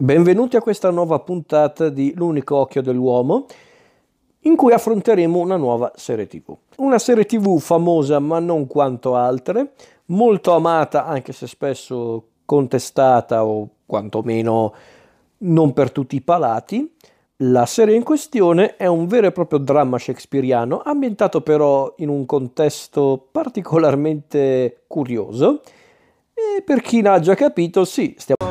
Benvenuti a questa nuova puntata di L'unico occhio dell'uomo in cui affronteremo una nuova serie TV. Una serie TV famosa ma non quanto altre, molto amata anche se spesso contestata o quantomeno non per tutti i palati. La serie in questione è un vero e proprio dramma shakespeariano, ambientato però in un contesto particolarmente curioso. E per chi l'ha già capito, sì, stiamo...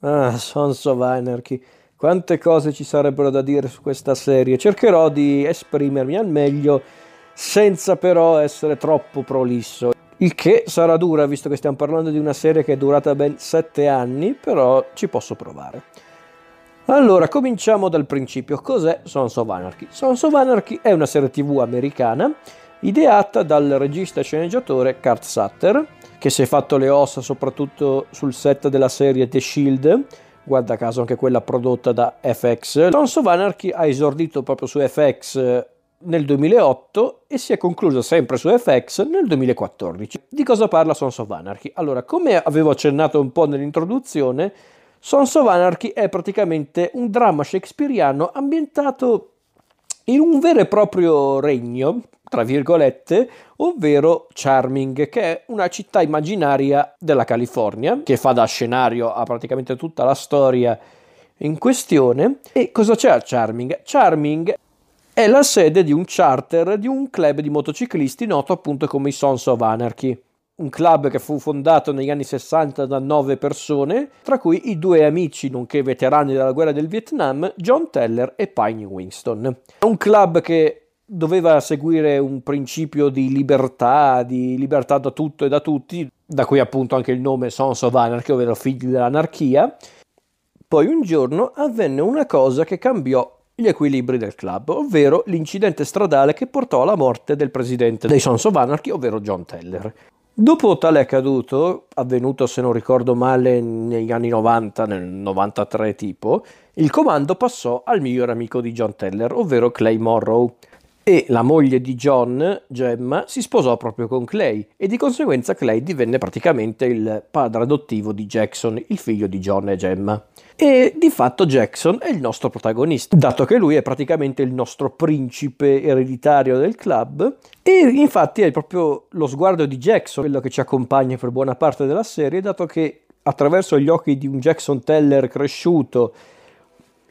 Ah, Sons of Anarchy. Quante cose ci sarebbero da dire su questa serie. Cercherò di esprimermi al meglio senza però essere troppo prolisso. Il che sarà dura visto che stiamo parlando di una serie che è durata ben 7 anni, però ci posso provare. Allora, cominciamo dal principio. Cos'è Sons of Anarchy? Sons of Anarchy è una serie tv americana ideata dal regista e sceneggiatore Kurt Sutter, che si è fatto le ossa soprattutto sul set della serie The Shield, guarda caso anche quella prodotta da FX. Sons of Anarchy ha esordito proprio su FX eh, nel 2008 e si è conclusa sempre su FX nel 2014. Di cosa parla Sons of Anarchy? Allora, come avevo accennato un po' nell'introduzione, Sons of Anarchy è praticamente un dramma shakespeariano ambientato in un vero e proprio regno, tra virgolette, ovvero Charming, che è una città immaginaria della California, che fa da scenario a praticamente tutta la storia in questione. E cosa c'è a Charming? Charming è la sede di un charter di un club di motociclisti noto appunto come i Sons of Anarchy un club che fu fondato negli anni 60 da nove persone, tra cui i due amici nonché veterani della guerra del Vietnam, John Teller e Piney Winston. Un club che doveva seguire un principio di libertà, di libertà da tutto e da tutti, da cui appunto anche il nome Sons of Anarchy, ovvero figli dell'anarchia. Poi un giorno avvenne una cosa che cambiò gli equilibri del club, ovvero l'incidente stradale che portò alla morte del presidente dei Sons of Anarchy, ovvero John Teller. Dopo tale accaduto, avvenuto se non ricordo male negli anni 90, nel 93 tipo, il comando passò al miglior amico di John Teller, ovvero Clay Morrow. E la moglie di John, Gemma, si sposò proprio con Clay e di conseguenza Clay divenne praticamente il padre adottivo di Jackson, il figlio di John e Gemma. E di fatto Jackson è il nostro protagonista, dato che lui è praticamente il nostro principe ereditario del club. E infatti è proprio lo sguardo di Jackson quello che ci accompagna per buona parte della serie, dato che attraverso gli occhi di un Jackson Teller cresciuto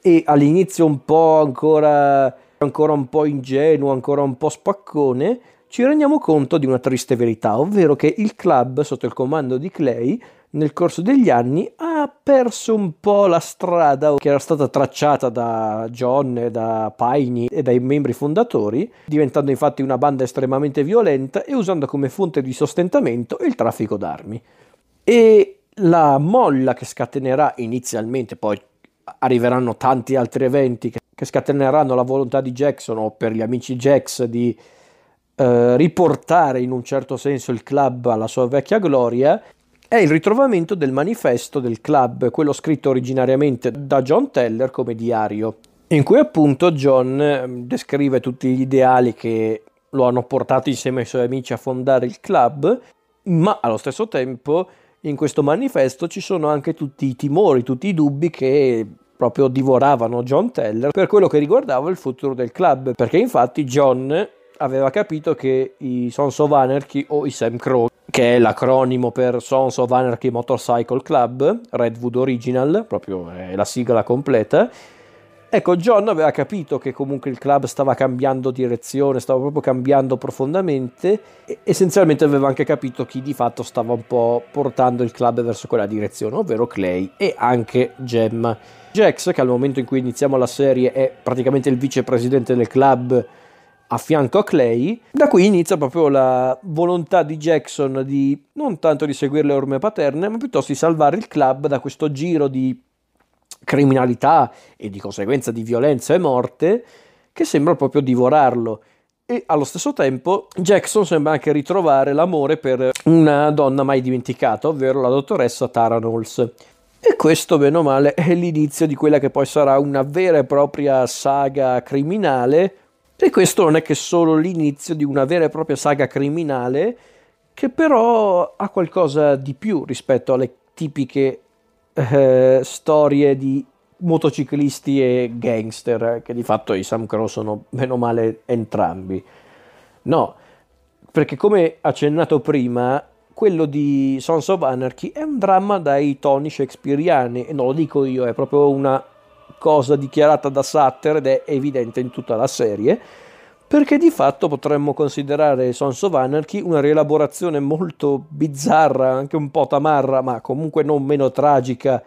e all'inizio un po' ancora, ancora un po' ingenuo, ancora un po' spaccone, ci rendiamo conto di una triste verità, ovvero che il club sotto il comando di Clay nel corso degli anni ha perso un po' la strada che era stata tracciata da John, da Piney e dai membri fondatori, diventando infatti una banda estremamente violenta e usando come fonte di sostentamento il traffico d'armi. E la molla che scatenerà inizialmente, poi arriveranno tanti altri eventi che, che scateneranno la volontà di Jackson o per gli amici Jax di eh, riportare in un certo senso il club alla sua vecchia gloria è il ritrovamento del manifesto del club, quello scritto originariamente da John Teller come diario, in cui appunto John ehm, descrive tutti gli ideali che lo hanno portato insieme ai suoi amici a fondare il club, ma allo stesso tempo in questo manifesto ci sono anche tutti i timori, tutti i dubbi che proprio divoravano John Teller per quello che riguardava il futuro del club, perché infatti John aveva capito che i Sons of Anarchy o i Sam Crow che è l'acronimo per Sons of Anarchy Motorcycle Club, Redwood Original, proprio è la sigla completa. Ecco, John aveva capito che comunque il club stava cambiando direzione, stava proprio cambiando profondamente e essenzialmente aveva anche capito chi di fatto stava un po' portando il club verso quella direzione, ovvero Clay e anche Gemma. Jax, che al momento in cui iniziamo la serie è praticamente il vicepresidente del club a fianco a Clay. Da qui inizia proprio la volontà di Jackson di non tanto di seguire le orme paterne, ma piuttosto di salvare il club da questo giro di criminalità e di conseguenza di violenza e morte che sembra proprio divorarlo. E allo stesso tempo Jackson sembra anche ritrovare l'amore per una donna mai dimenticata, ovvero la dottoressa Tara Knowles. E questo, bene o male, è l'inizio di quella che poi sarà una vera e propria saga criminale, e questo non è che solo l'inizio di una vera e propria saga criminale, che però ha qualcosa di più rispetto alle tipiche eh, storie di motociclisti e gangster, che di fatto i Sam Crow sono meno male entrambi. No, perché come accennato prima, quello di Sons of Anarchy è un dramma dai toni shakespeariani, e non lo dico io, è proprio una cosa dichiarata da Sutter ed è evidente in tutta la serie, perché di fatto potremmo considerare Sons of Anarchy una rielaborazione molto bizzarra, anche un po' tamarra, ma comunque non meno tragica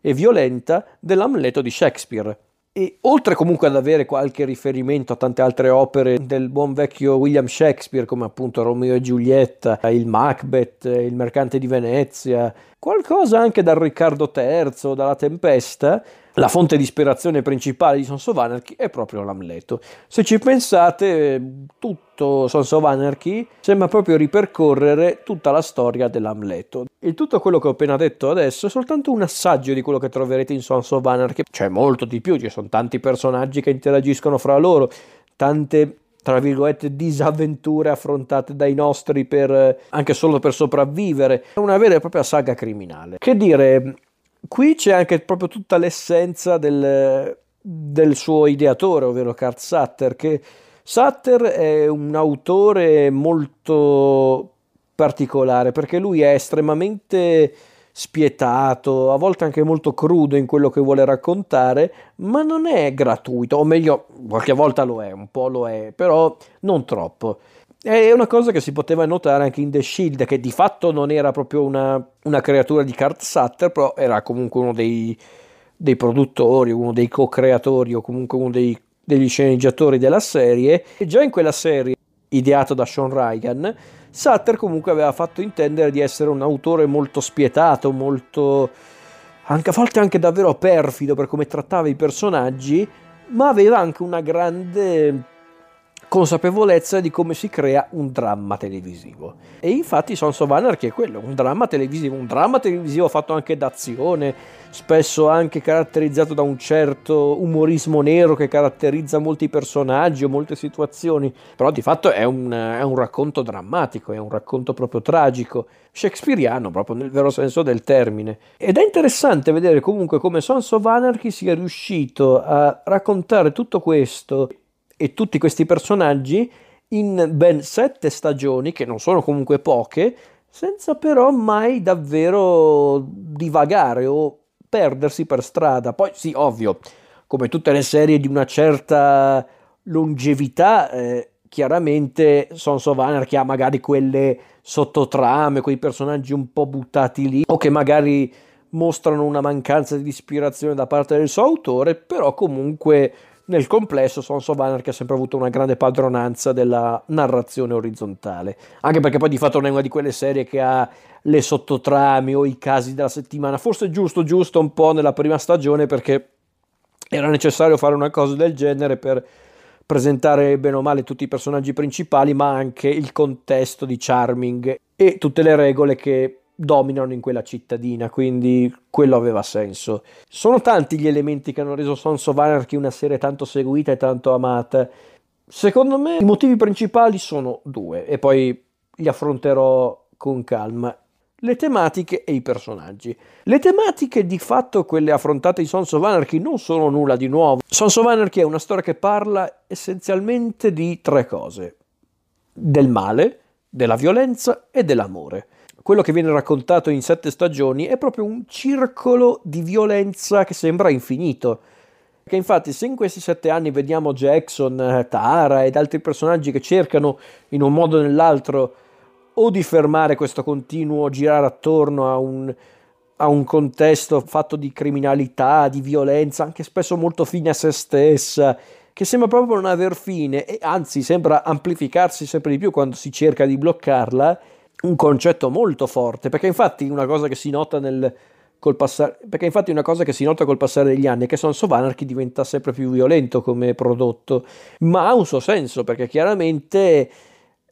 e violenta dell'Amleto di Shakespeare. E oltre comunque ad avere qualche riferimento a tante altre opere del buon vecchio William Shakespeare, come appunto Romeo e Giulietta, il Macbeth, il Mercante di Venezia, qualcosa anche dal Riccardo III, dalla Tempesta, la fonte di ispirazione principale di Sons of Anarchy è proprio l'Amleto. Se ci pensate, tutto Sons of Anarchy sembra proprio ripercorrere tutta la storia dell'Amleto. E tutto quello che ho appena detto adesso è soltanto un assaggio di quello che troverete in Sons of Anarchy. C'è molto di più, ci sono tanti personaggi che interagiscono fra loro, tante tra virgolette disavventure affrontate dai nostri per anche solo per sopravvivere. È una vera e propria saga criminale. Che dire, qui c'è anche proprio tutta l'essenza del, del suo ideatore, ovvero Carl Sutter, che Sutter è un autore molto particolare perché lui è estremamente spietato, a volte anche molto crudo in quello che vuole raccontare, ma non è gratuito, o meglio, qualche volta lo è, un po' lo è, però non troppo. È una cosa che si poteva notare anche in The Shield, che di fatto non era proprio una, una creatura di Kurt Sutter, però era comunque uno dei, dei produttori, uno dei co-creatori o comunque uno dei, degli sceneggiatori della serie. E già in quella serie, ideato da Sean Ryan, Sutter comunque aveva fatto intendere di essere un autore molto spietato, molto... Anche, a volte anche davvero perfido per come trattava i personaggi, ma aveva anche una grande consapevolezza di come si crea un dramma televisivo. E infatti Sons of Anarchy è quello, un dramma televisivo, un dramma televisivo fatto anche d'azione, spesso anche caratterizzato da un certo umorismo nero che caratterizza molti personaggi o molte situazioni, però di fatto è un, è un racconto drammatico, è un racconto proprio tragico, shakespeariano proprio nel vero senso del termine. Ed è interessante vedere comunque come Sons of Anarchy sia riuscito a raccontare tutto questo e tutti questi personaggi in ben sette stagioni, che non sono comunque poche, senza però mai davvero divagare o perdersi per strada. Poi sì, ovvio, come tutte le serie di una certa longevità, eh, chiaramente Sons of Anarchy ha magari quelle sottotrame, quei personaggi un po' buttati lì, o che magari mostrano una mancanza di ispirazione da parte del suo autore, però comunque nel complesso Sons of Anarchy ha sempre avuto una grande padronanza della narrazione orizzontale, anche perché poi di fatto non è una di quelle serie che ha le sottotrami o i casi della settimana, forse giusto giusto un po' nella prima stagione perché era necessario fare una cosa del genere per presentare bene o male tutti i personaggi principali, ma anche il contesto di Charming e tutte le regole che dominano in quella cittadina, quindi quello aveva senso. Sono tanti gli elementi che hanno reso Sons of Anarchy una serie tanto seguita e tanto amata. Secondo me i motivi principali sono due e poi li affronterò con calma. Le tematiche e i personaggi. Le tematiche di fatto quelle affrontate in Sons of Anarchy non sono nulla di nuovo. Sons of Anarchy è una storia che parla essenzialmente di tre cose. Del male, della violenza e dell'amore quello che viene raccontato in sette stagioni è proprio un circolo di violenza che sembra infinito. Che infatti, se in questi sette anni vediamo Jackson, Tara ed altri personaggi che cercano in un modo o nell'altro o di fermare questo continuo girare attorno a un, a un contesto fatto di criminalità, di violenza, anche spesso molto fine a se stessa, che sembra proprio non aver fine e anzi sembra amplificarsi sempre di più quando si cerca di bloccarla un concetto molto forte, perché infatti una cosa che si nota nel, col passare, perché infatti una cosa che si nota col passare degli anni è che Sons of Anarchy diventa sempre più violento come prodotto, ma ha un suo senso, perché chiaramente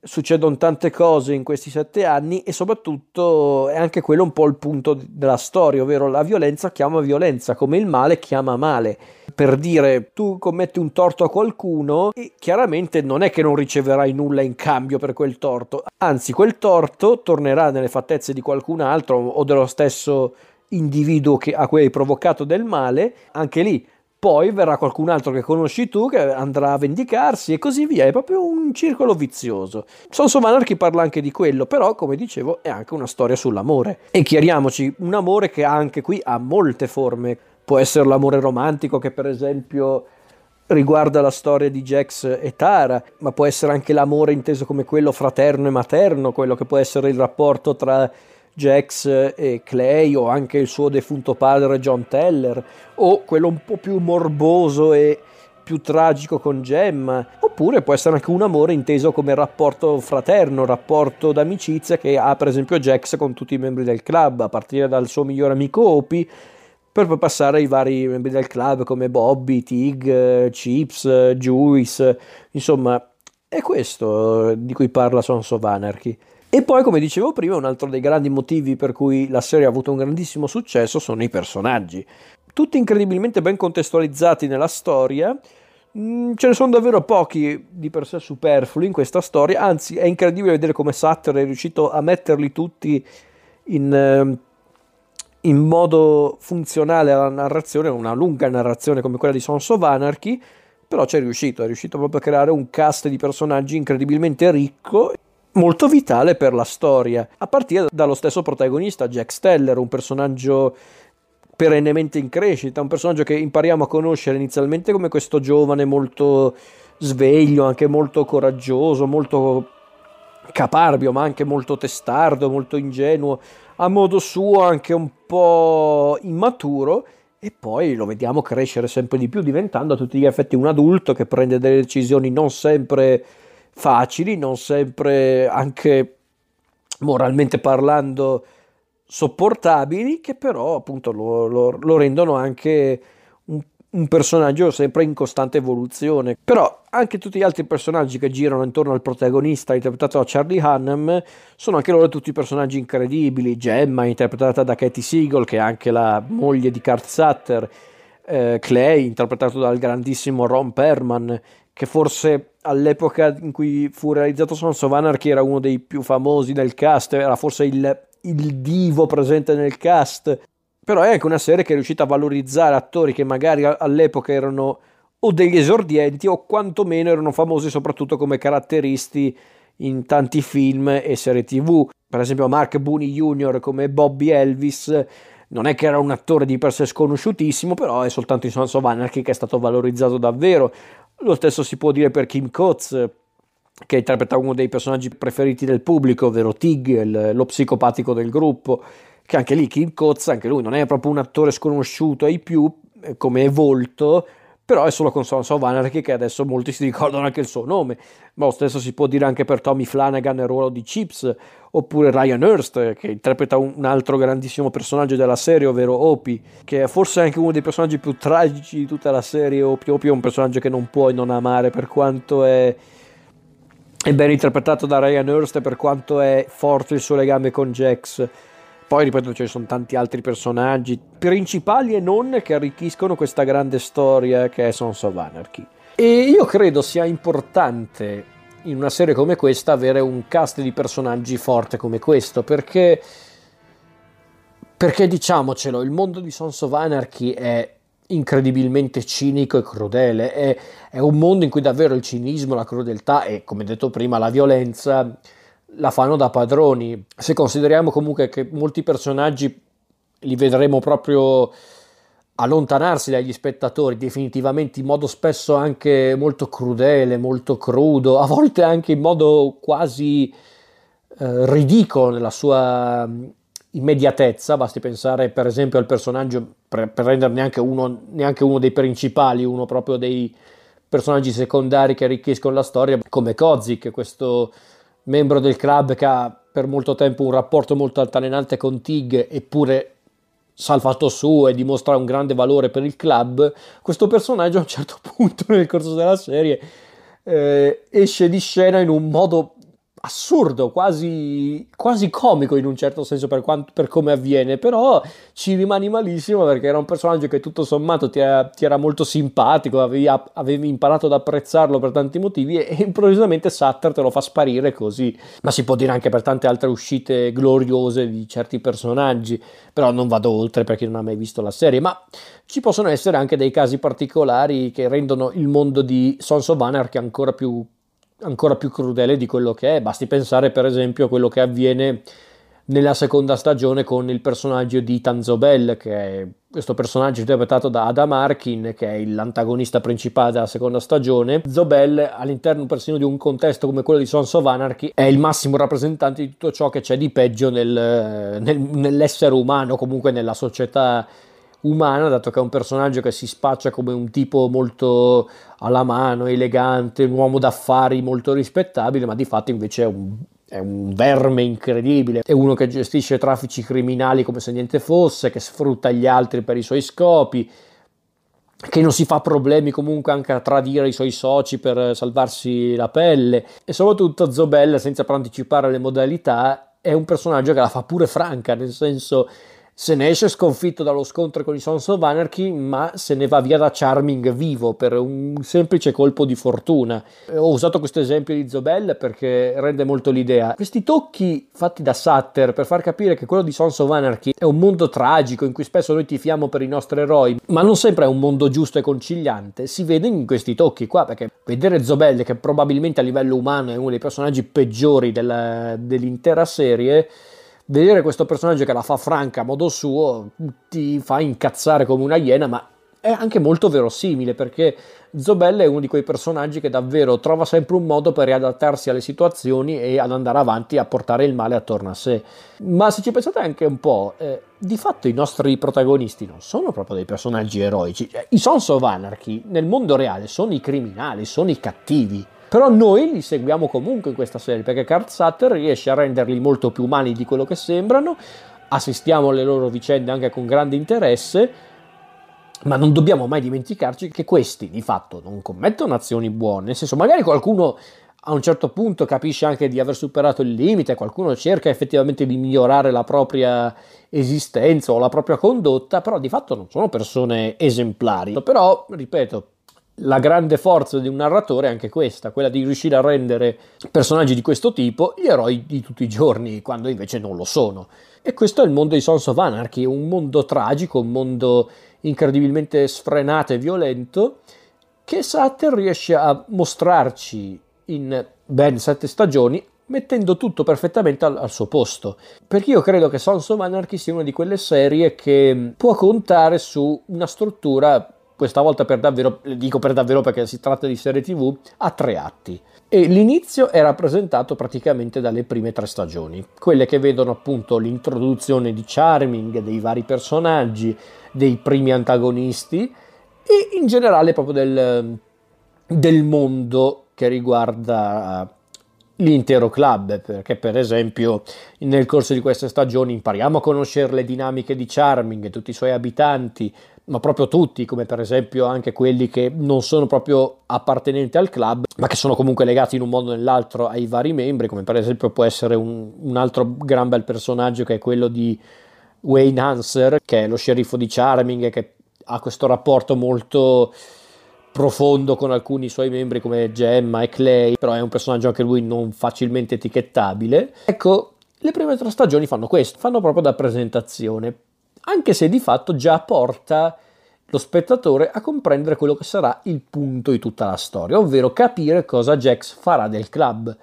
succedono tante cose in questi sette anni e soprattutto è anche quello un po' il punto della storia, ovvero la violenza chiama violenza, come il male chiama male. Per dire, tu commetti un torto a qualcuno e chiaramente non è che non riceverai nulla in cambio per quel torto, anzi quel torto tornerà nelle fattezze di qualcun altro o dello stesso individuo che, a cui hai provocato del male, anche lì poi verrà qualcun altro che conosci tu che andrà a vendicarsi e così via, è proprio un circolo vizioso. Sons of Anarchy parla anche di quello, però come dicevo è anche una storia sull'amore. E chiariamoci, un amore che anche qui ha molte forme, può essere l'amore romantico che per esempio riguarda la storia di Jax e Tara, ma può essere anche l'amore inteso come quello fraterno e materno, quello che può essere il rapporto tra Jax e Clay o anche il suo defunto padre John Teller o quello un po' più morboso e più tragico con Gemma. Oppure può essere anche un amore inteso come rapporto fraterno, rapporto d'amicizia che ha per esempio Jax con tutti i membri del club a partire dal suo migliore amico Opie per poi passare ai vari membri del club come Bobby, Tig, Chips, Juice, insomma è questo di cui parla Sons of Anarchy. E poi, come dicevo prima, un altro dei grandi motivi per cui la serie ha avuto un grandissimo successo sono i personaggi. Tutti incredibilmente ben contestualizzati nella storia, mm, ce ne sono davvero pochi di per sé superflui in questa storia, anzi è incredibile vedere come Sutter è riuscito a metterli tutti in, ehm, in modo funzionale alla narrazione, una lunga narrazione come quella di Sons of Anarchy, però ci è riuscito, è riuscito proprio a creare un cast di personaggi incredibilmente ricco molto vitale per la storia, a partire dallo stesso protagonista, Jack Steller, un personaggio perennemente in crescita, un personaggio che impariamo a conoscere inizialmente come questo giovane molto sveglio, anche molto coraggioso, molto caparbio, ma anche molto testardo, molto ingenuo, a modo suo anche un po' immaturo e poi lo vediamo crescere sempre di più, diventando a tutti gli effetti un adulto che prende delle decisioni non sempre facili, non sempre anche moralmente parlando sopportabili, che però appunto lo, lo, lo rendono anche un, personaggio sempre in costante evoluzione. Però anche tutti gli altri personaggi che girano intorno al protagonista, interpretato da Charlie Hunnam, sono anche loro tutti personaggi incredibili. Gemma, interpretata da Katie Siegel, che è anche la moglie di Kurt Sutter. Eh, Clay, interpretato dal grandissimo Ron Perman, che forse all'epoca in cui fu realizzato Sons of Anarchy era uno dei più famosi del cast, era forse il, il divo presente nel cast, però è anche una serie che è riuscita a valorizzare attori che magari all'epoca erano o degli esordienti o quantomeno erano famosi soprattutto come caratteristi in tanti film e serie tv. Per esempio Mark Booney Jr. come Bobby Elvis non è che era un attore di per sé sconosciutissimo, però è soltanto in Sons Anarchy che è stato valorizzato davvero. Lo stesso si può dire per Kim Coates, che interpreta uno dei personaggi preferiti del pubblico, ovvero Tig, lo psicopatico del gruppo, che anche lì Kim Coates, anche lui non è proprio un attore sconosciuto ai più eh, come volto, però è solo con Sons of Anarchy che adesso molti si ricordano anche il suo nome, ma lo stesso si può dire anche per Tommy Flanagan nel ruolo di Chips, oppure Ryan Hurst che interpreta un altro grandissimo personaggio della serie, ovvero Opie, che è forse anche uno dei personaggi più tragici di tutta la serie. Opie, Opie è un personaggio che non puoi non amare per quanto è, è ben interpretato da Ryan Hurst per quanto è forte il suo legame con Jax. Poi, ripeto, ci sono tanti altri personaggi principali e non che arricchiscono questa grande storia che è Sons of Anarchy. E io credo sia importante in una serie come questa avere un cast di personaggi forte come questo, perché, perché diciamocelo, il mondo di Sons of Anarchy è incredibilmente cinico e crudele, è, è un mondo in cui davvero il cinismo, la crudeltà e, come detto prima, la violenza la fanno da padroni. Se consideriamo comunque che molti personaggi li vedremo proprio allontanarsi dagli spettatori definitivamente in modo spesso anche molto crudele, molto crudo, a volte anche in modo quasi eh, ridicolo nella sua mm, immediatezza, basti pensare per esempio al personaggio, per, per rendere neanche uno, neanche uno dei principali, uno proprio dei personaggi secondari che arricchiscono la storia, come Kozik, questo membro del club che ha per molto tempo un rapporto molto altalenante con Tig, eppure salvato su e dimostra un grande valore per il club, questo personaggio a un certo punto nel corso della serie eh, esce di scena in un modo assurdo, quasi, quasi comico in un certo senso per, quanto, per, come avviene, però ci rimani malissimo perché era un personaggio che tutto sommato ti era, ti era molto simpatico, avevi, avevi, imparato ad apprezzarlo per tanti motivi e, e improvvisamente Sutter te lo fa sparire così, ma si può dire anche per tante altre uscite gloriose di certi personaggi, però non vado oltre per chi non ha mai visto la serie, ma ci possono essere anche dei casi particolari che rendono il mondo di Sons of Anarchy ancora più ancora più crudele di quello che è. Basti pensare, per esempio, a quello che avviene nella seconda stagione con il personaggio di Tanzobel, che è questo personaggio interpretato da Adam Arkin, che è l'antagonista principale della seconda stagione. Zobel, all'interno persino di un contesto come quello di Sons of Anarchy, è il massimo rappresentante di tutto ciò che c'è di peggio nel, nel, nell'essere umano, comunque nella società umana, dato che è un personaggio che si spaccia come un tipo molto alla mano, elegante, un uomo d'affari molto rispettabile, ma di fatto invece è un, è un verme incredibile, è uno che gestisce traffici criminali come se niente fosse, che sfrutta gli altri per i suoi scopi, che non si fa problemi comunque anche a tradire i suoi soci per salvarsi la pelle. E soprattutto Zobel senza anticipare le modalità è un personaggio che la fa pure franca nel senso se ne esce sconfitto dallo scontro con i Sons of Anarchy, ma se ne va via da Charming vivo per un semplice colpo di fortuna. Ho usato questo esempio di Zobel perché rende molto l'idea. Questi tocchi fatti da Sutter per far capire che quello di Sons of Anarchy è un mondo tragico in cui spesso noi tifiamo per i nostri eroi, ma non sempre è un mondo giusto e conciliante, si vede in questi tocchi qua, perché vedere Zobel, che probabilmente a livello umano è uno dei personaggi peggiori della, dell'intera serie, vedere questo personaggio che la fa franca a modo suo ti fa incazzare come una iena, ma è anche molto verosimile perché Zobel è uno di quei personaggi che davvero trova sempre un modo per riadattarsi alle situazioni e ad andare avanti a portare il male attorno a sé. Ma se ci pensate anche un po', eh, di fatto i nostri protagonisti non sono proprio dei personaggi eroici. I Sons of Anarchy nel mondo reale sono i criminali, sono i cattivi. Però noi li seguiamo comunque in questa serie perché Carl Sutter riesce a renderli molto più umani di quello che sembrano, assistiamo alle loro vicende anche con grande interesse, ma non dobbiamo mai dimenticarci che questi di fatto non commettono azioni buone, nel senso magari qualcuno a un certo punto capisce anche di aver superato il limite, qualcuno cerca effettivamente di migliorare la propria esistenza o la propria condotta, però di fatto non sono persone esemplari. Però, ripeto, la grande forza di un narratore è anche questa, quella di riuscire a rendere personaggi di questo tipo gli eroi di tutti i giorni, quando invece non lo sono. E questo è il mondo di Sons of Anarchy, un mondo tragico, un mondo incredibilmente sfrenato e violento, che Sutter riesce a mostrarci in ben sette stagioni mettendo tutto perfettamente al, al, suo posto. Perché io credo che Sons of Anarchy sia una di quelle serie che può contare su una struttura questa volta per davvero, dico per davvero perché si tratta di serie tv, a tre atti. E l'inizio è rappresentato praticamente dalle prime tre stagioni, quelle che vedono appunto l'introduzione di Charming, dei vari personaggi, dei primi antagonisti e in generale proprio del, del mondo che riguarda l'intero club, perché per esempio nel corso di queste stagioni impariamo a conoscere le dinamiche di Charming, tutti i suoi abitanti, ma proprio tutti, come per esempio anche quelli che non sono proprio appartenenti al club, ma che sono comunque legati in un modo o nell'altro ai vari membri, come per esempio può essere un, un altro gran bel personaggio che è quello di Wayne Hanser, che è lo sceriffo di Charming, che ha questo rapporto molto profondo con alcuni suoi membri come Gemma e Clay, però è un personaggio anche lui non facilmente etichettabile. Ecco, le prime tre stagioni fanno questo, fanno proprio da presentazione anche se di fatto già porta lo spettatore a comprendere quello che sarà il punto di tutta la storia, ovvero capire cosa Jax farà del club.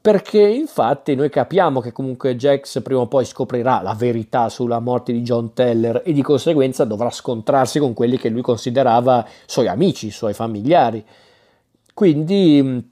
Perché infatti noi capiamo che comunque Jax prima o poi scoprirà la verità sulla morte di John Teller e di conseguenza dovrà scontrarsi con quelli che lui considerava suoi amici, suoi familiari. Quindi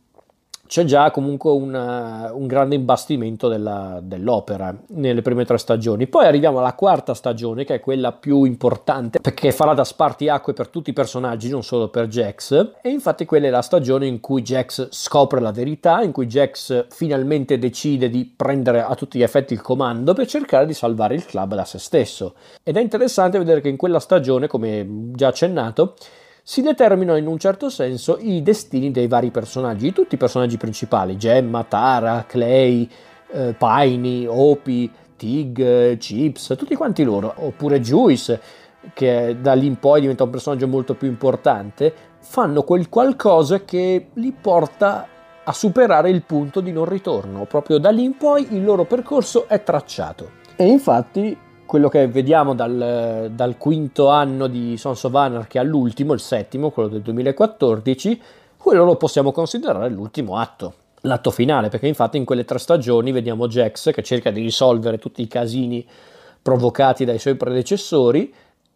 c'è già comunque una, un grande imbastimento della, dell'opera nelle prime tre stagioni. Poi arriviamo alla quarta stagione, che è quella più importante, perché farà da spartiacque per tutti i personaggi, non solo per Jax. E infatti quella è la stagione in cui Jax scopre la verità, in cui Jax finalmente decide di prendere a tutti gli effetti il comando per cercare di salvare il club da se stesso. Ed è interessante vedere che in quella stagione, come già accennato, si determinano in un certo senso i destini dei vari personaggi, di tutti i personaggi principali, Gemma, Tara, Clay, eh, Piney, Opie, Tig, Chips, tutti quanti loro, oppure Juice, che da lì in poi diventa un personaggio molto più importante, fanno quel qualcosa che li porta a superare il punto di non ritorno. Proprio da lì in poi il loro percorso è tracciato. E infatti quello che vediamo dal, dal quinto anno di Sons of Anarchy all'ultimo, il settimo, quello del 2014, quello lo possiamo considerare l'ultimo atto l'atto finale, perché infatti in quelle tre stagioni vediamo Jax che cerca di risolvere tutti i casini provocati dai suoi predecessori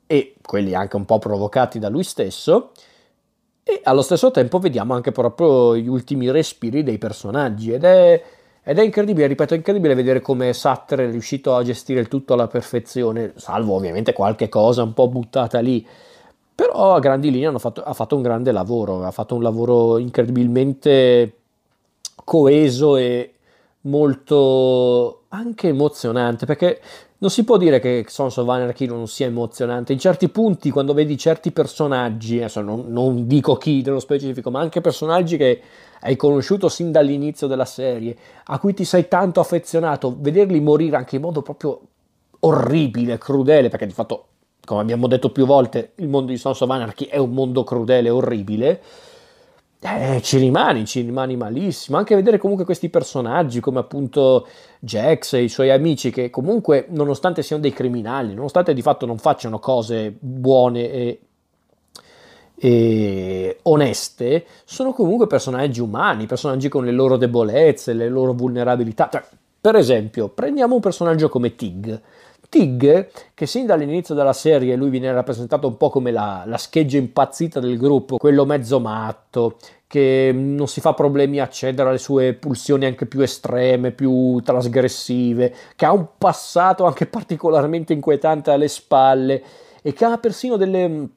e quelli anche un po' provocati da lui stesso e allo stesso tempo vediamo anche proprio gli ultimi respiri dei personaggi ed è, ed è incredibile, ripeto, è incredibile vedere come Sutter è riuscito a gestire il tutto alla perfezione, salvo ovviamente qualche cosa un po' buttata lì, però a grandi linee fatto, ha fatto un grande lavoro, ha fatto un lavoro incredibilmente coeso e molto anche emozionante perché non si può dire che Sons of Anarchy non sia emozionante. In certi punti quando vedi certi personaggi adesso non, non dico chi nello specifico ma anche personaggi che hai conosciuto sin dall'inizio della serie a cui ti sei tanto affezionato vederli morire anche in modo proprio orribile, crudele perché di fatto come abbiamo detto più volte il mondo di Sons of Anarchy è un mondo crudele, orribile eh, ci rimani, ci rimani malissimo. Anche vedere comunque questi personaggi come appunto Jax e i suoi amici che comunque nonostante siano dei criminali, nonostante di fatto non facciano cose buone e, e oneste, sono comunque personaggi umani, personaggi con le loro debolezze, le loro vulnerabilità. Cioè, per esempio, prendiamo un personaggio come Tig. Tig, che sin dall'inizio della serie lui viene rappresentato un po' come la, la scheggia impazzita del gruppo, quello mezzo matto, che non si fa problemi a cedere alle sue pulsioni anche più estreme, più trasgressive, che ha un passato anche particolarmente inquietante alle spalle e che ha persino delle,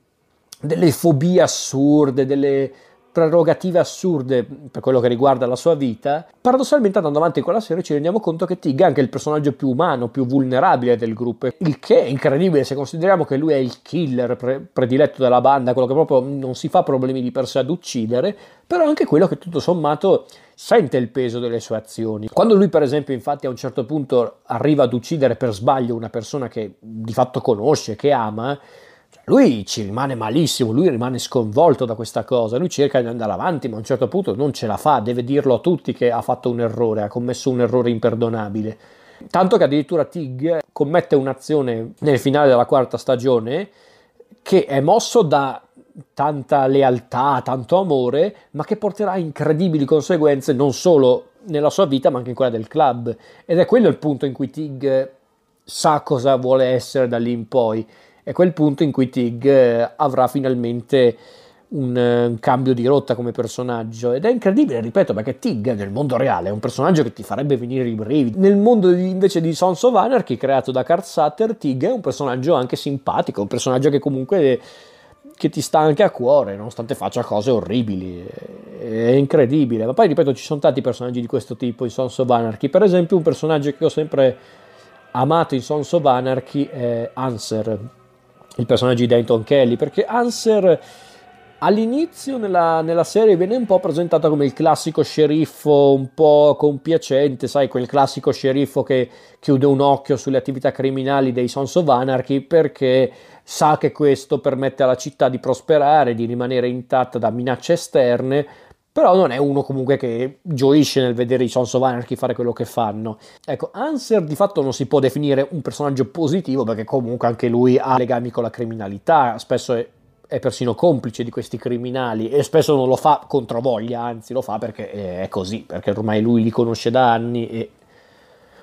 delle fobie assurde, delle, prerogative assurde per quello che riguarda la sua vita, paradossalmente andando avanti con la serie ci rendiamo conto che Tig è anche il personaggio più umano, più vulnerabile del gruppo, il che è incredibile se consideriamo che lui è il killer pre- prediletto della banda, quello che proprio non si fa problemi di per sé ad uccidere, però anche quello che tutto sommato sente il peso delle sue azioni. Quando lui per esempio infatti a un certo punto arriva ad uccidere per sbaglio una persona che di fatto conosce, che ama, lui ci rimane malissimo, lui rimane sconvolto da questa cosa, lui cerca di andare avanti, ma a un certo punto non ce la fa, deve dirlo a tutti che ha fatto un errore, ha commesso un errore imperdonabile. Tanto che addirittura Tig commette un'azione nel finale della quarta stagione che è mosso da tanta lealtà, tanto amore, ma che porterà incredibili conseguenze non solo nella sua vita, ma anche in quella del club. Ed è quello il punto in cui Tig sa cosa vuole essere da lì in poi è quel punto in cui Tig eh, avrà finalmente un, eh, un, cambio di rotta come personaggio ed è incredibile, ripeto, perché Tig nel mondo reale è un personaggio che ti farebbe venire i brividi. Nel mondo invece di Sons of Anarchy creato da Carl Sutter, Tig è un personaggio anche simpatico, un personaggio che comunque che ti sta anche a cuore, nonostante faccia cose orribili. È incredibile. Ma poi, ripeto, ci sono tanti personaggi di questo tipo in Sons of Anarchy. Per esempio, un personaggio che ho sempre amato in Sons of Anarchy è Anser il personaggio di Dayton Kelly, perché Anser all'inizio nella, nella, serie viene un po' presentato come il classico sceriffo un po' compiacente, sai, quel classico sceriffo che chiude un occhio sulle attività criminali dei Sons of Anarchy perché sa che questo permette alla città di prosperare, di rimanere intatta da minacce esterne, però non è uno comunque che gioisce nel vedere i Sons of Anarchy fare quello che fanno. Ecco, Anser di fatto non si può definire un personaggio positivo perché comunque anche lui ha legami con la criminalità, spesso è, è persino complice di questi criminali e spesso non lo fa contro voglia, anzi lo fa perché è così, perché ormai lui li conosce da anni e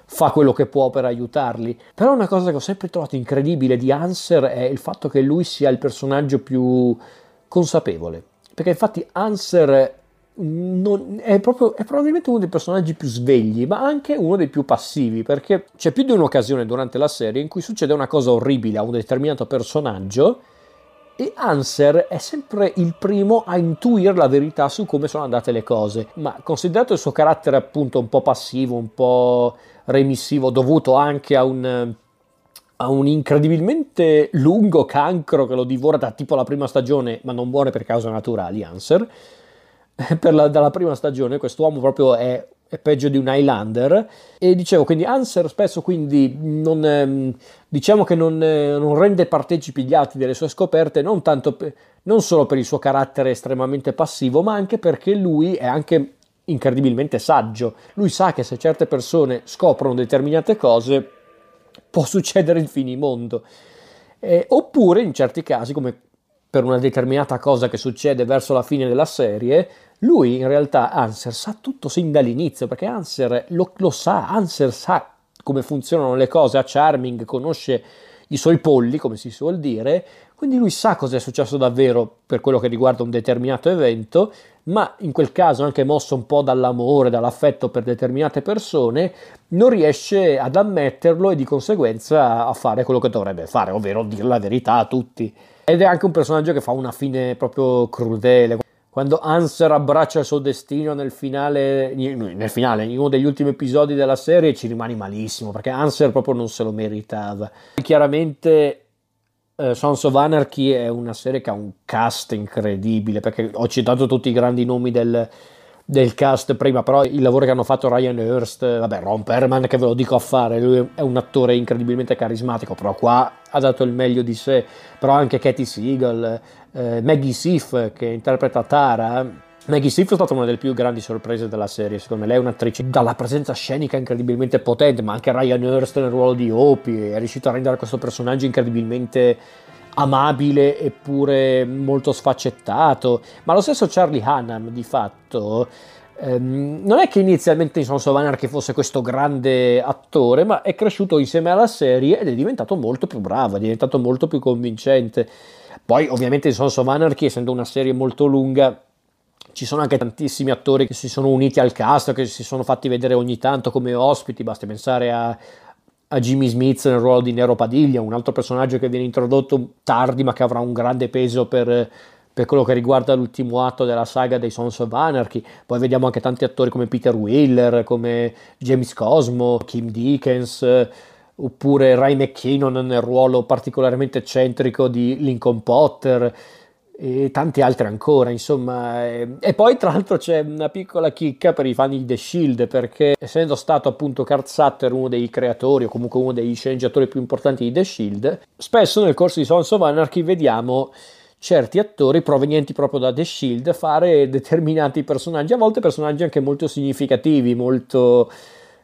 fa quello che può per aiutarli. Però una cosa che ho sempre trovato incredibile di Anser è il fatto che lui sia il personaggio più consapevole. Perché infatti Anser non, è, proprio, è probabilmente uno dei personaggi più svegli, ma anche uno dei più passivi, perché c'è più di un'occasione durante la serie in cui succede una cosa orribile a un determinato personaggio e Anser è sempre il primo a intuire la verità su come sono andate le cose, ma considerato il suo carattere appunto un po' passivo, un po' remissivo, dovuto anche a un ha un incredibilmente lungo cancro che lo divora da tipo la prima stagione, ma non muore per cause naturali, Answer. Per la, dalla prima stagione quest'uomo proprio è, è, peggio di un Highlander e dicevo quindi Answer spesso quindi non, ehm, diciamo che non, eh, non, rende partecipi gli altri delle sue scoperte non, per, non solo per il suo carattere estremamente passivo ma anche perché lui è anche incredibilmente saggio lui sa che se certe persone scoprono determinate cose può succedere il finimondo. Eh, oppure in certi casi, come per una determinata cosa che succede verso la fine della serie, lui in realtà, Anser, sa tutto sin dall'inizio, perché Anser lo, lo sa, Anser sa come funzionano le cose a Charming, conosce i suoi polli, come si suol dire, quindi lui sa cosa è successo davvero per quello che riguarda un determinato evento, ma in quel caso anche mosso un po' dall'amore, dall'affetto per determinate persone, non riesce ad ammetterlo e di conseguenza a fare quello che dovrebbe fare, ovvero dire la verità a tutti. Ed è anche un personaggio che fa una fine proprio crudele. Quando Hanser abbraccia il suo destino nel finale, nel finale, in uno degli ultimi episodi della serie, ci rimani malissimo perché Hanser proprio non se lo meritava. Chiaramente uh, Sons of Anarchy è una serie che ha un cast incredibile perché ho citato tutti i grandi nomi del, del cast prima, però il lavoro che hanno fatto Ryan Hurst, vabbè, Ron Perman che ve lo dico a fare, lui è un attore incredibilmente carismatico, però qua ha dato il meglio di sé, però anche Katie Siegel, eh, Maggie Sif che interpreta Tara, Maggie Sif è stata una delle più grandi sorprese della serie, secondo me. Lei è un'attrice dalla presenza scenica incredibilmente potente, ma anche Ryan Hurst nel ruolo di Opie è riuscito a rendere questo personaggio incredibilmente amabile eppure molto sfaccettato, ma lo stesso Charlie Hunnam di fatto ehm, non è che inizialmente in Sons of Anarchy fosse questo grande attore, ma è cresciuto insieme alla serie ed è diventato molto più bravo, è diventato molto più convincente. Poi ovviamente in Sons of Anarchy, essendo una serie molto lunga, ci sono anche tantissimi attori che si sono uniti al cast, che si sono fatti vedere ogni tanto come ospiti, basti pensare a, a Jimmy Smith nel ruolo di Nero Padiglia, un altro personaggio che viene introdotto tardi ma che avrà un grande peso per, per quello che riguarda l'ultimo atto della saga dei Sons of Anarchy. Poi vediamo anche tanti attori come Peter Wheeler, come James Cosmo, Kim Dickens, oppure Ray McKinnon nel ruolo particolarmente eccentrico di Lincoln Potter e tanti altri ancora, insomma. E poi tra l'altro c'è una piccola chicca per i fan di The Shield, perché essendo stato appunto Kurt Sutter uno dei creatori o comunque uno dei sceneggiatori più importanti di The Shield, spesso nel corso di Sons of Anarchy vediamo certi attori provenienti proprio da The Shield fare determinati personaggi, a volte personaggi anche molto significativi, molto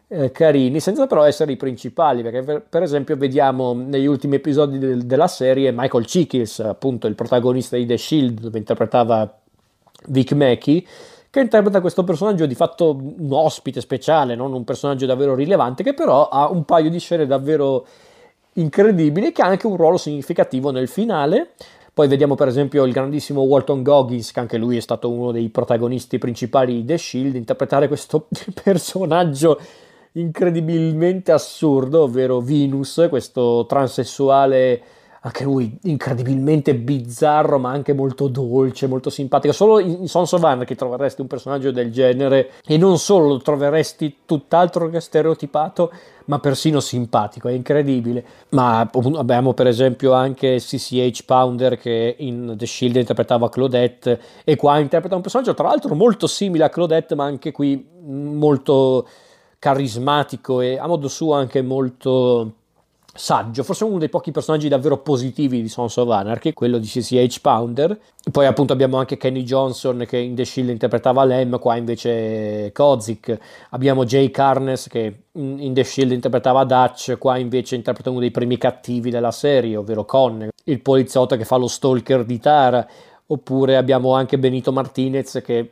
eh, carini, senza però essere i principali, perché per, per esempio vediamo negli ultimi episodi del, della serie Michael Chiklis, appunto il protagonista di The Shield, dove interpretava Vic Mackey, che interpreta questo personaggio di fatto un ospite speciale, non un personaggio davvero rilevante, che però ha un paio di scene davvero incredibili che ha anche un ruolo significativo nel finale. Poi vediamo per esempio il grandissimo Walton Goggins, che anche lui è stato uno dei protagonisti principali di The Shield, interpretare questo personaggio incredibilmente assurdo, ovvero Venus, questo transessuale anche lui incredibilmente bizzarro, ma anche molto dolce, molto simpatico. Solo in Sons of Anarchy troveresti un personaggio del genere e non solo lo troveresti tutt'altro che stereotipato, ma persino simpatico, è incredibile. Ma abbiamo per esempio anche CCH Pounder che in The Shield interpretava Claudette e qua interpreta un personaggio tra l'altro molto simile a Claudette, ma anche qui molto carismatico e a modo suo anche molto saggio, forse uno dei pochi personaggi davvero positivi di Sons of Anarchy, quello di CCH Pounder. Poi appunto abbiamo anche Kenny Johnson che in The Shield interpretava Lem, qua invece Kozik. Abbiamo Jay Carnes che in The Shield interpretava Dutch, qua invece interpreta uno dei primi cattivi della serie, ovvero Con, il poliziotto che fa lo stalker di Tara. Oppure abbiamo anche Benito Martinez che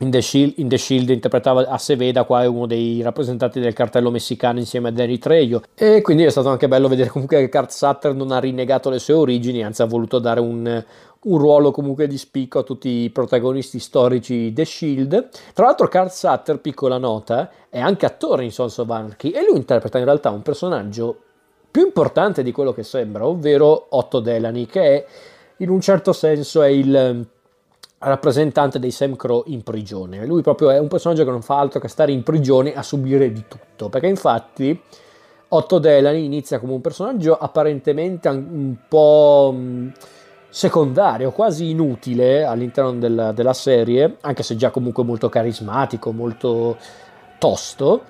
in The, Shield, in The Shield interpretava Aceveda, qua è uno dei rappresentanti del cartello messicano insieme a Danny Trejo e quindi è stato anche bello vedere comunque che Kurt Sutter non ha rinnegato le sue origini, anzi ha voluto dare un, un ruolo comunque di spicco a tutti i protagonisti storici The Shield. Tra l'altro Kurt Sutter, piccola nota, è anche attore in Sons of Anarchy e lui interpreta in realtà un personaggio più importante di quello che sembra, ovvero Otto Delany, che è in un certo senso è il rappresentante dei Sam Crow in prigione. Lui proprio è un personaggio che non fa altro che stare in prigione a subire di tutto, perché infatti Otto Delany inizia come un personaggio apparentemente un po' mm, secondario, quasi inutile all'interno della, della serie, anche se già comunque molto carismatico, molto tosto,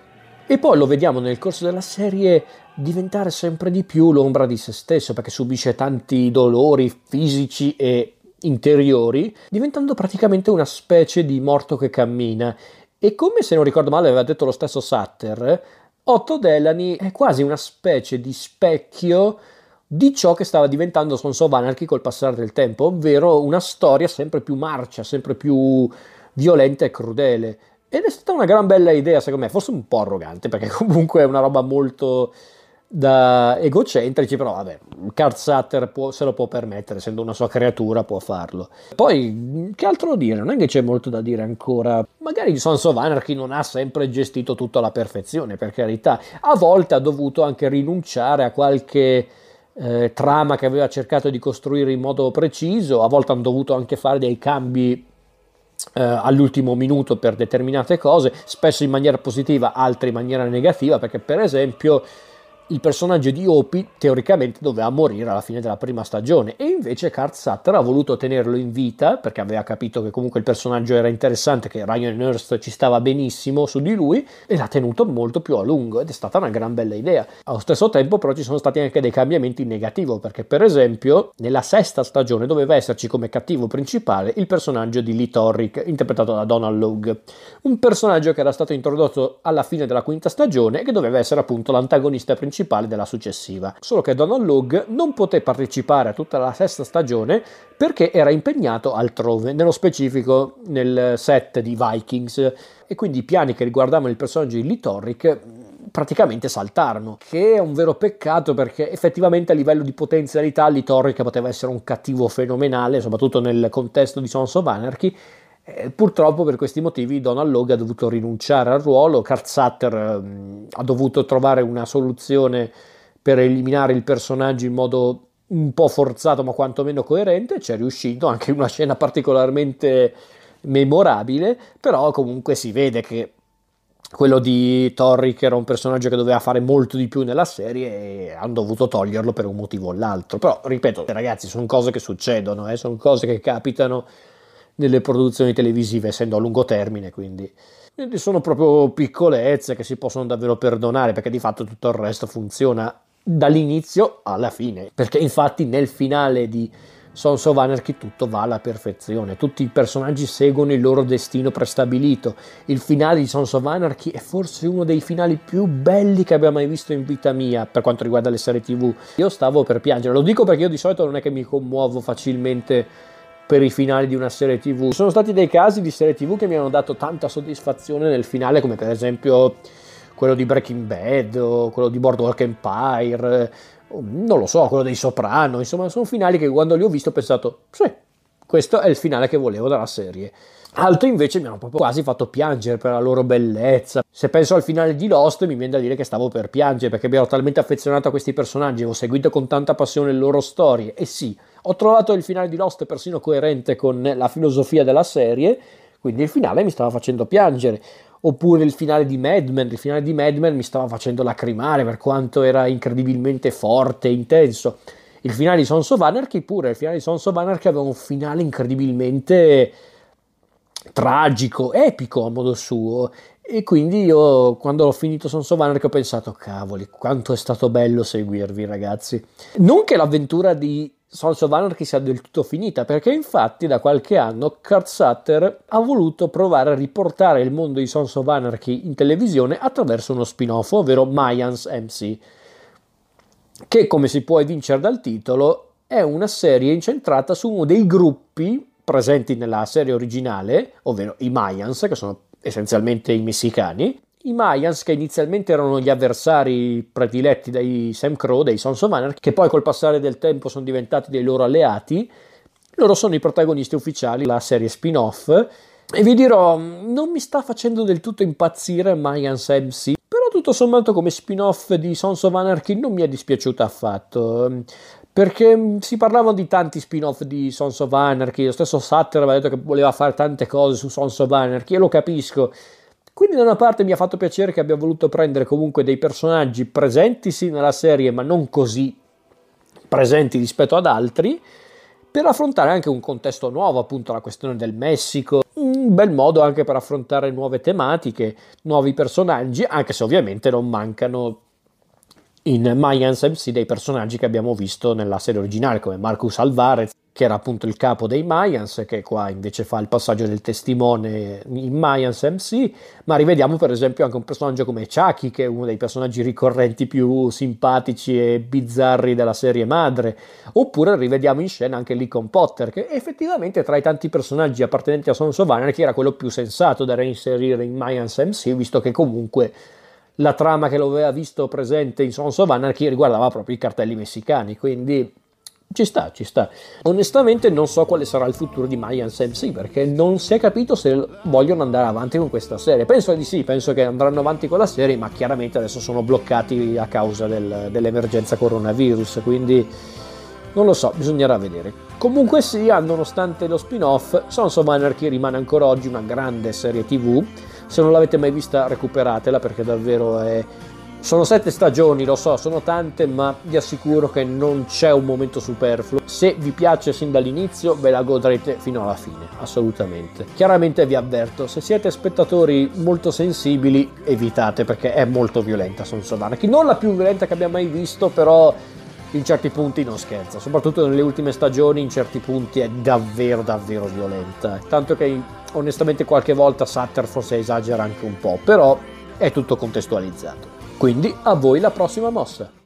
e poi lo vediamo nel corso della serie diventare sempre di più l'ombra di se stesso perché subisce tanti dolori fisici e interiori, diventando praticamente una specie di morto che cammina. E come se non ricordo male aveva detto lo stesso Sutter, Otto Delany è quasi una specie di specchio di ciò che stava diventando Sons of Anarchy col passare del tempo, ovvero una storia sempre più marcia, sempre più violenta e crudele. Ed è stata una gran bella idea, secondo me, forse un po' arrogante, perché comunque è una roba molto da egocentrici, però vabbè, Carl Sutter può, se lo può permettere, essendo una sua creatura può farlo. Poi, che altro dire? Non è che c'è molto da dire ancora. Magari Sons of Anarchy non ha sempre gestito tutto alla perfezione, per carità. A volte ha dovuto anche rinunciare a qualche eh, trama che aveva cercato di costruire in modo preciso, a volte hanno dovuto anche fare dei cambi Uh, all'ultimo minuto per determinate cose, spesso in maniera positiva, altre in maniera negativa, perché per esempio il personaggio di Opie teoricamente doveva morire alla fine della prima stagione e invece Kurt Sutter ha voluto tenerlo in vita perché aveva capito che comunque il personaggio era interessante, che Ryan Hurst ci stava benissimo su di lui e l'ha tenuto molto più a lungo ed è stata una gran bella idea. Allo stesso tempo però ci sono stati anche dei cambiamenti in negativo perché per esempio nella sesta stagione doveva esserci come cattivo principale il personaggio di Lee Torrick interpretato da Donald Logue, un personaggio che era stato introdotto alla fine della quinta stagione e che doveva essere appunto l'antagonista principale principale della successiva. Solo che Donald Logue non poté partecipare a tutta la sesta stagione perché era impegnato altrove, nello specifico nel set di Vikings, e quindi i piani che riguardavano il personaggio di Lee Torrick praticamente saltarono, che è un vero peccato perché effettivamente a livello di potenzialità Lee poteva essere un cattivo fenomenale, soprattutto nel contesto di Sons of Anarchy, eh, purtroppo per questi motivi Donald Logue ha dovuto rinunciare al ruolo, Kurt Sutter eh, ha dovuto trovare una soluzione per eliminare il personaggio in modo un po' forzato ma quantomeno coerente, ci è riuscito anche in una scena particolarmente memorabile, però comunque si vede che quello di Torrick era un personaggio che doveva fare molto di più nella serie e hanno dovuto toglierlo per un motivo o l'altro. Però, ripeto, ragazzi, sono cose che succedono, eh, sono cose che capitano nelle produzioni televisive, essendo a lungo termine, quindi. sono proprio piccolezze che si possono davvero perdonare perché di fatto tutto il resto funziona dall'inizio alla fine. Perché infatti nel finale di Sons of Anarchy tutto va alla perfezione, tutti i personaggi seguono il loro destino prestabilito. Il finale di Sons of Anarchy è forse uno dei finali più belli che abbia mai visto in vita mia per quanto riguarda le serie TV. Io stavo per piangere, lo dico perché io di solito non è che mi commuovo facilmente per i finali di una serie tv. Ci sono stati dei casi di serie tv che mi hanno dato tanta soddisfazione nel finale, come per esempio quello di Breaking Bad o quello di Boardwalk Empire, non lo so, quello dei Soprano, insomma sono finali che quando li ho visti ho pensato, sì, questo è il finale che volevo dalla serie. Altri invece mi hanno proprio quasi fatto piangere per la loro bellezza. Se penso al finale di Lost mi viene da dire che stavo per piangere perché mi ero talmente affezionato a questi personaggi, avevo seguito con tanta passione le loro storie e sì, ho trovato il finale di Lost persino coerente con la filosofia della serie, quindi il finale mi stava facendo piangere. Oppure il finale di Mad Men, il finale di Mad Men mi stava facendo lacrimare per quanto era incredibilmente forte e intenso. Il finale di Sons of Anarchy pure, il finale di Sons of Anarchy aveva un finale incredibilmente tragico, epico a modo suo. E quindi io, quando ho finito Sons of Anarchy, ho pensato, cavoli, quanto è stato bello seguirvi, ragazzi. Non che l'avventura di Sons of Anarchy sia del tutto finita, perché infatti da qualche anno Kurt Sutter ha voluto provare a riportare il mondo di Sons of Anarchy in televisione attraverso uno spin-off, ovvero Mayans MC, che come si può evincere dal titolo è una serie incentrata su uno dei gruppi presenti nella serie originale, ovvero i Mayans, che sono essenzialmente i messicani. I Mayans, che inizialmente erano gli avversari prediletti dai Sam Crow, dei Sons of Anarchy, che poi col passare del tempo sono diventati dei loro alleati, loro sono i protagonisti ufficiali della serie spin-off. E vi dirò, non mi sta facendo del tutto impazzire Mayans MC, però tutto sommato come spin-off di Sons of Anarchy non mi è dispiaciuto affatto perché si parlava di tanti spin-off di Sons of Anarchy, lo stesso Sutter aveva detto che voleva fare tante cose su Sons of Anarchy, e lo capisco, Quindi da una parte mi ha fatto piacere che abbia voluto prendere comunque dei personaggi presenti sì nella serie, ma non così presenti rispetto ad altri, per affrontare anche un contesto nuovo, appunto la questione del Messico, un bel modo anche per affrontare nuove tematiche, nuovi personaggi, anche se ovviamente non mancano in Mayans MC dei personaggi che abbiamo visto nella serie originale, come Marcus Alvarez, che era appunto il capo dei Mayans, che qua invece fa il passaggio del testimone in Mayans MC, ma rivediamo per esempio anche un personaggio come Chucky, che è uno dei personaggi ricorrenti più simpatici e bizzarri della serie madre, oppure rivediamo in scena anche Lincoln Potter, che effettivamente tra i tanti personaggi appartenenti a Sons of Anarchy era quello più sensato da reinserire in Mayans MC, visto che comunque la trama che lo aveva visto presente in Sons of Anarchy riguardava proprio i cartelli messicani, quindi ci sta, ci sta. Onestamente non so quale sarà il futuro di Mayans MC perché non si è capito se vogliono andare avanti con questa serie. Penso di sì, penso che andranno avanti con la serie, ma chiaramente adesso sono bloccati a causa del, dell'emergenza coronavirus, quindi non lo so, bisognerà vedere. Comunque sia, nonostante lo spin-off, Sons of Anarchy rimane ancora oggi una grande serie TV. Se non l'avete mai vista, recuperatela perché davvero è sono sette stagioni, lo so, sono tante, ma vi assicuro che non c'è un momento superfluo. Se vi piace sin dall'inizio, ve la godrete fino alla fine, assolutamente. Chiaramente vi avverto, se siete spettatori molto sensibili, evitate perché è molto violenta Sons of Anarchy. Non la più violenta che abbia mai visto, però in certi punti non scherza, soprattutto nelle ultime stagioni in certi punti è davvero davvero violenta, tanto che onestamente qualche volta Sutter forse esagera anche un po', però è tutto contestualizzato. Quindi a voi la prossima mossa.